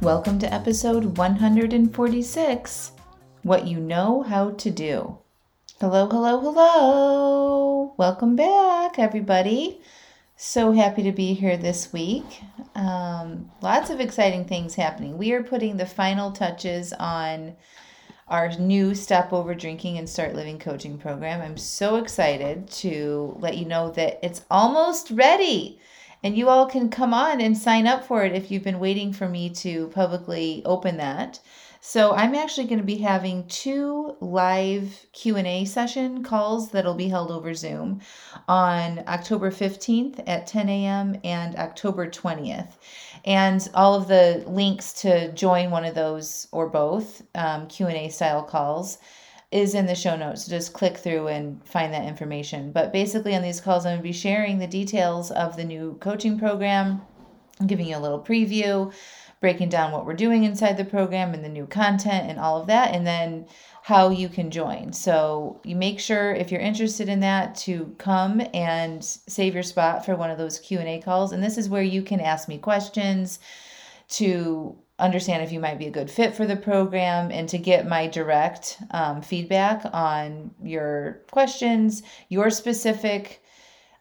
Welcome to episode 146 What You Know How to Do. Hello, hello, hello. Welcome back, everybody. So happy to be here this week. Um, lots of exciting things happening. We are putting the final touches on our new Stop Over Drinking and Start Living coaching program. I'm so excited to let you know that it's almost ready. And you all can come on and sign up for it if you've been waiting for me to publicly open that. So I'm actually going to be having two live Q&A session calls that'll be held over Zoom on October 15th at 10 a.m. and October 20th. And all of the links to join one of those or both um, Q&A style calls is in the show notes. So just click through and find that information. But basically on these calls, I'm going to be sharing the details of the new coaching program, giving you a little preview, breaking down what we're doing inside the program and the new content and all of that, and then how you can join. So you make sure if you're interested in that to come and save your spot for one of those Q&A calls and this is where you can ask me questions to understand if you might be a good fit for the program and to get my direct um, feedback on your questions, your specific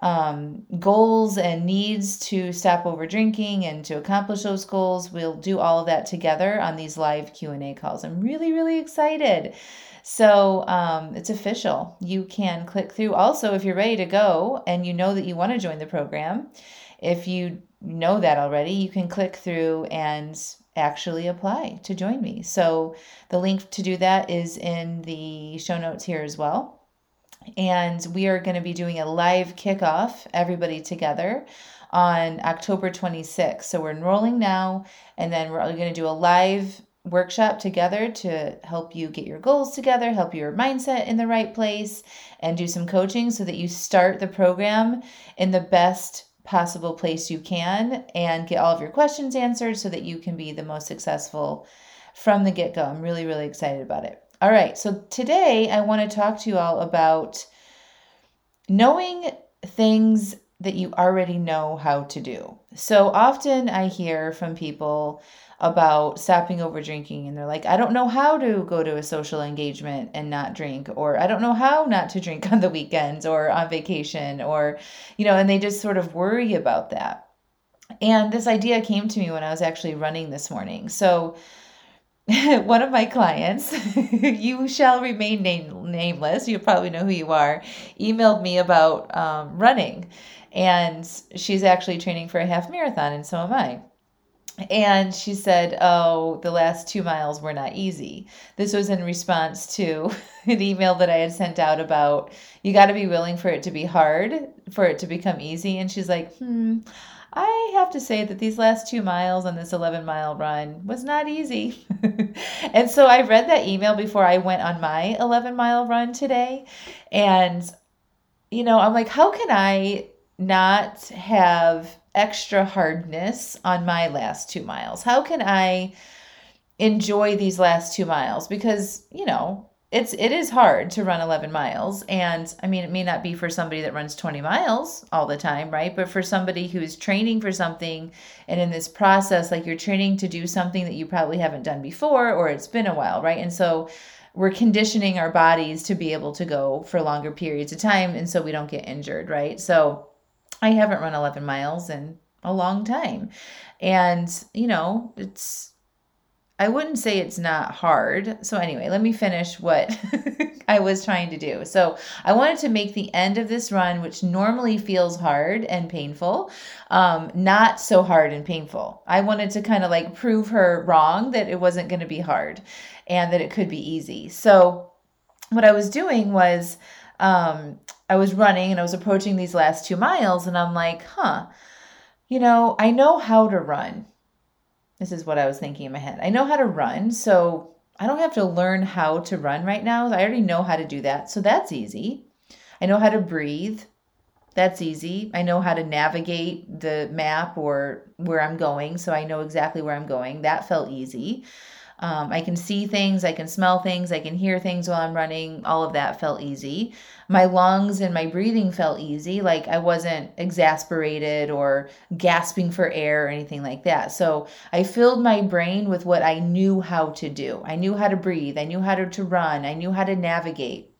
um, goals and needs to stop over drinking and to accomplish those goals. We'll do all of that together on these live Q&A calls. I'm really, really excited. So um, it's official. You can click through. Also, if you're ready to go and you know that you want to join the program, if you know that already, you can click through and actually apply to join me. So the link to do that is in the show notes here as well and we are going to be doing a live kickoff, everybody together, on October 26th. So we're enrolling now, and then we're going to do a live workshop together to help you get your goals together, help your mindset in the right place, and do some coaching so that you start the program in the best possible place you can and get all of your questions answered so that you can be the most successful from the get go. I'm really, really excited about it. All right, so today I want to talk to you all about knowing things that you already know how to do. So often I hear from people about stopping over drinking and they're like, I don't know how to go to a social engagement and not drink, or I don't know how not to drink on the weekends or on vacation, or, you know, and they just sort of worry about that. And this idea came to me when I was actually running this morning. So, one of my clients, you shall remain name, nameless, you probably know who you are, emailed me about um, running. And she's actually training for a half marathon, and so am I. And she said, Oh, the last two miles were not easy. This was in response to an email that I had sent out about you got to be willing for it to be hard, for it to become easy. And she's like, Hmm, I have to say that these last two miles on this 11 mile run was not easy. and so I read that email before I went on my 11 mile run today. And, you know, I'm like, how can I not have extra hardness on my last two miles? How can I enjoy these last two miles? Because, you know, it's it is hard to run 11 miles and i mean it may not be for somebody that runs 20 miles all the time right? But for somebody who's training for something and in this process like you're training to do something that you probably haven't done before or it's been a while right? And so we're conditioning our bodies to be able to go for longer periods of time and so we don't get injured right? So i haven't run 11 miles in a long time. And you know it's I wouldn't say it's not hard. So, anyway, let me finish what I was trying to do. So, I wanted to make the end of this run, which normally feels hard and painful, um, not so hard and painful. I wanted to kind of like prove her wrong that it wasn't going to be hard and that it could be easy. So, what I was doing was, um, I was running and I was approaching these last two miles, and I'm like, huh, you know, I know how to run. This is what I was thinking in my head. I know how to run, so I don't have to learn how to run right now. I already know how to do that, so that's easy. I know how to breathe. That's easy. I know how to navigate the map or where I'm going, so I know exactly where I'm going. That felt easy. Um, I can see things, I can smell things, I can hear things while I'm running. All of that felt easy. My lungs and my breathing felt easy. Like I wasn't exasperated or gasping for air or anything like that. So I filled my brain with what I knew how to do. I knew how to breathe, I knew how to, to run, I knew how to navigate.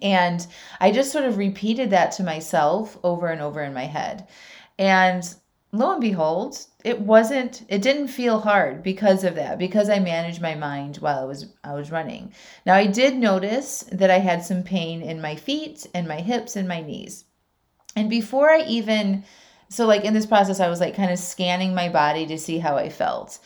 And I just sort of repeated that to myself over and over in my head. And lo and behold, it wasn't it didn't feel hard because of that because I managed my mind while I was I was running. Now I did notice that I had some pain in my feet and my hips and my knees. And before I even so like in this process I was like kind of scanning my body to see how I felt.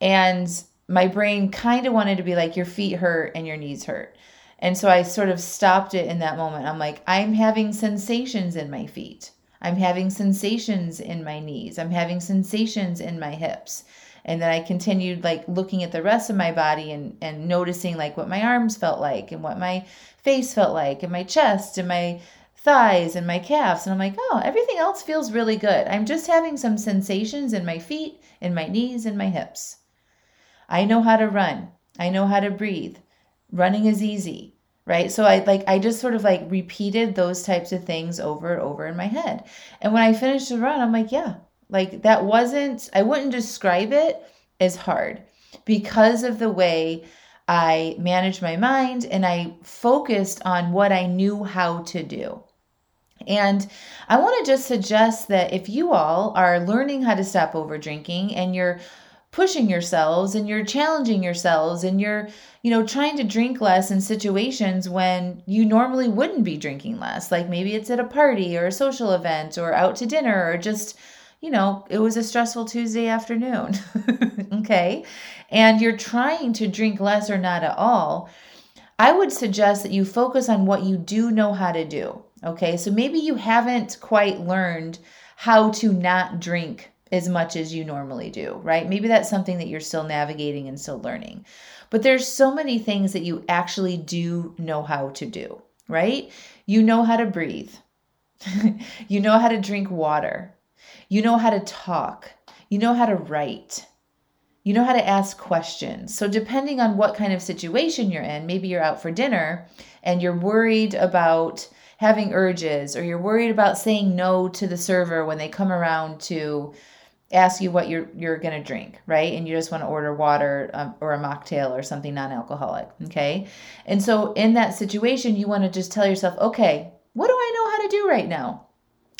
And my brain kind of wanted to be like your feet hurt and your knees hurt. And so I sort of stopped it in that moment. I'm like I'm having sensations in my feet. I'm having sensations in my knees. I'm having sensations in my hips. And then I continued like looking at the rest of my body and, and noticing like what my arms felt like and what my face felt like and my chest and my thighs and my calves. And I'm like, oh, everything else feels really good. I'm just having some sensations in my feet, in my knees, and my hips. I know how to run. I know how to breathe. Running is easy right? So i like i just sort of like repeated those types of things over and over in my head. And when i finished the run i'm like yeah like that wasn't i wouldn't describe it as hard because of the way i managed my mind and i focused on what i knew how to do. And I want to just suggest that if you all are learning how to stop over drinking and you're pushing yourselves and you're challenging yourselves and you're you know trying to drink less in situations when you normally wouldn't be drinking less. Like maybe it's at a party or a social event or out to dinner or just you know it was a stressful tuesday afternoon. Okay? And you're trying to drink less or not at all. I would suggest that you focus on what you do know how to do. Okay? So maybe you haven't quite learned how to not drink as much as you normally do, right? Maybe that's something that you're still navigating and still learning. But there's so many things that you actually do know how to do, right? You know how to breathe. you know how to drink water. You know how to talk. You know how to write. You know how to ask questions. So, depending on what kind of situation you're in, maybe you're out for dinner and you're worried about having urges or you're worried about saying no to the server when they come around to ask you what you're you're gonna drink, right? And you just want to order water um, or a mocktail or something non-alcoholic, okay? And so in that situation, you want to just tell yourself, okay, what do I know how to do right now?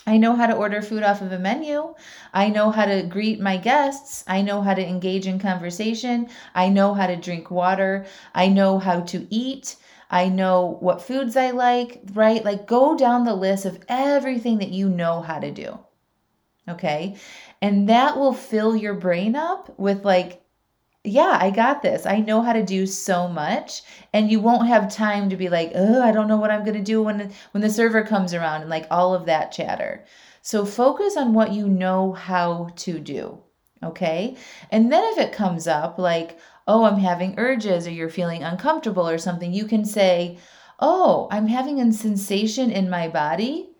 I know how to order food off of a menu. I know how to greet my guests. I know how to engage in conversation. I know how to drink water. I know how to eat. I know what foods I like, right? Like go down the list of everything that you know how to do. Okay. And that will fill your brain up with like, yeah, I got this. I know how to do so much. And you won't have time to be like, oh, I don't know what I'm going to do when, when the server comes around and like all of that chatter. So focus on what you know how to do. Okay. And then if it comes up like, oh, I'm having urges or you're feeling uncomfortable or something, you can say, oh, I'm having a sensation in my body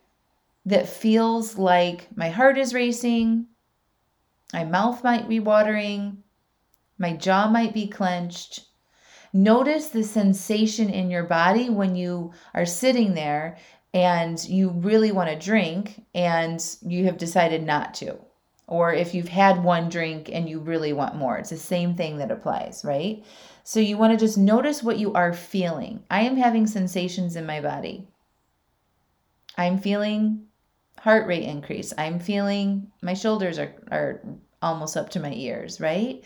that feels like my heart is racing, my mouth might be watering, my jaw might be clenched. Notice the sensation in your body when you are sitting there and you really want to drink and you have decided not to. Or if you've had one drink and you really want more, it's the same thing that applies, right? So you want to just notice what you are feeling. I am having sensations in my body. I'm feeling heart rate increase. I'm feeling my shoulders are, are almost up to my ears, right?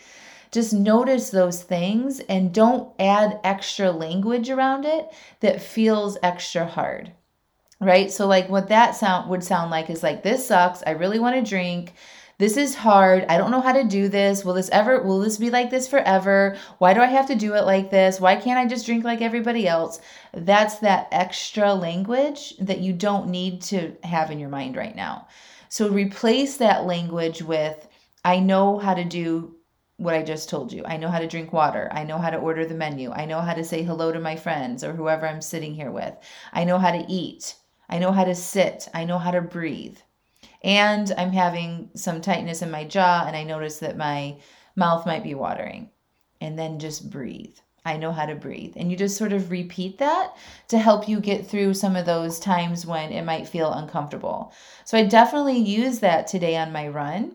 Just notice those things and don't add extra language around it that feels extra hard. Right? So like what that sound would sound like is like this sucks. I really want to drink. This is hard. I don't know how to do this. Will this ever, will this be like this forever? Why do I have to do it like this? Why can't I just drink like everybody else? That's that extra language that you don't need to have in your mind right now. So replace that language with, I know how to do what I just told you. I know how to drink water. I know how to order the menu. I know how to say hello to my friends or whoever I'm sitting here with. I know how to eat. I know how to sit. I know how to breathe. And I'm having some tightness in my jaw, and I notice that my mouth might be watering. And then just breathe. I know how to breathe. And you just sort of repeat that to help you get through some of those times when it might feel uncomfortable. So I definitely use that today on my run.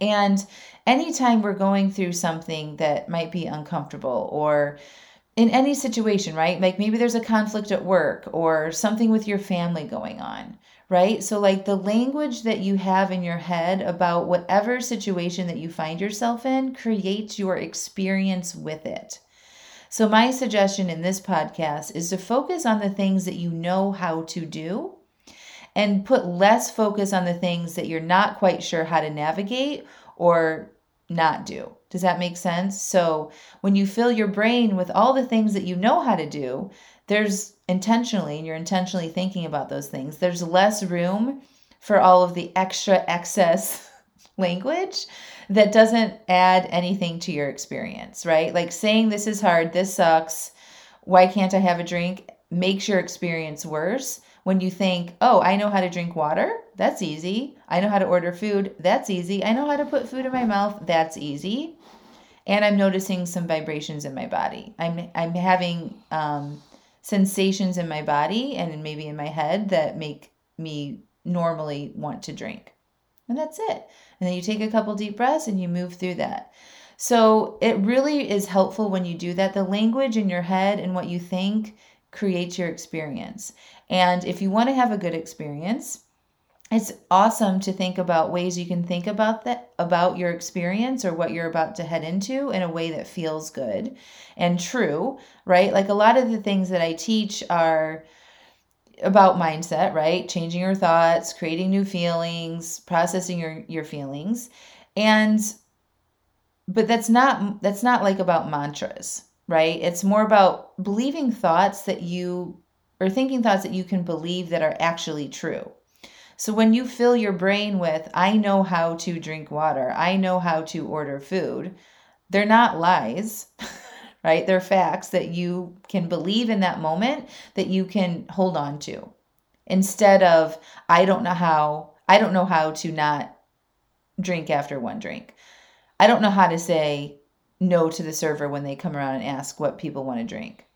And anytime we're going through something that might be uncomfortable or in any situation, right? Like maybe there's a conflict at work or something with your family going on, right? So, like the language that you have in your head about whatever situation that you find yourself in creates your experience with it. So, my suggestion in this podcast is to focus on the things that you know how to do and put less focus on the things that you're not quite sure how to navigate or not do. Does that make sense? So, when you fill your brain with all the things that you know how to do, there's intentionally, and you're intentionally thinking about those things, there's less room for all of the extra excess language that doesn't add anything to your experience, right? Like saying this is hard, this sucks, why can't I have a drink makes your experience worse when you think, oh, I know how to drink water, that's easy. I know how to order food, that's easy. I know how to put food in my mouth, that's easy. And I'm noticing some vibrations in my body. I'm I'm having um, sensations in my body and maybe in my head that make me normally want to drink. And that's it. And then you take a couple deep breaths and you move through that. So it really is helpful when you do that. The language in your head and what you think creates your experience. And if you want to have a good experience, it's awesome to think about ways you can think about that about your experience or what you're about to head into in a way that feels good and true, right? Like a lot of the things that I teach are about mindset, right? Changing your thoughts, creating new feelings, processing your your feelings. And but that's not that's not like about mantras right? It's more about believing thoughts that you or thinking thoughts that you can believe that are actually true. So when you fill your brain with, I know how to drink water, I know how to order food, they're not lies, right? They're facts that you can believe in that moment that you can hold on to. Instead of, I don't know how, I don't know how to not drink after one drink. I don't know how to say, no to the server when they come around and ask what people want to drink.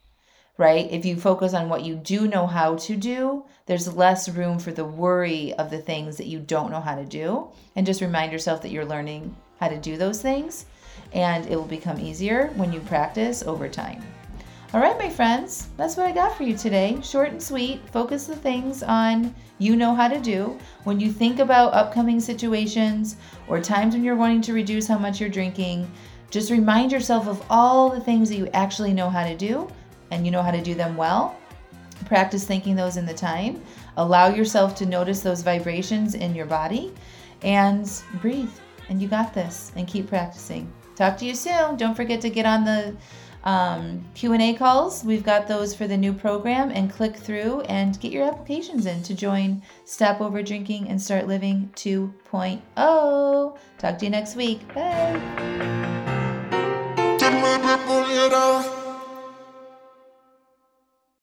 Right? If you focus on what you do know how to do, there's less room for the worry of the things that you don't know how to do. And just remind yourself that you're learning how to do those things, and it will become easier when you practice over time. All right, my friends, that's what I got for you today. Short and sweet. Focus the things on you know how to do. When you think about upcoming situations or times when you're wanting to reduce how much you're drinking, just remind yourself of all the things that you actually know how to do and you know how to do them well. Practice thinking those in the time. Allow yourself to notice those vibrations in your body and breathe. And you got this. And keep practicing. Talk to you soon. Don't forget to get on the um, q&a calls we've got those for the new program and click through and get your applications in to join stop over drinking and start living 2.0 talk to you next week bye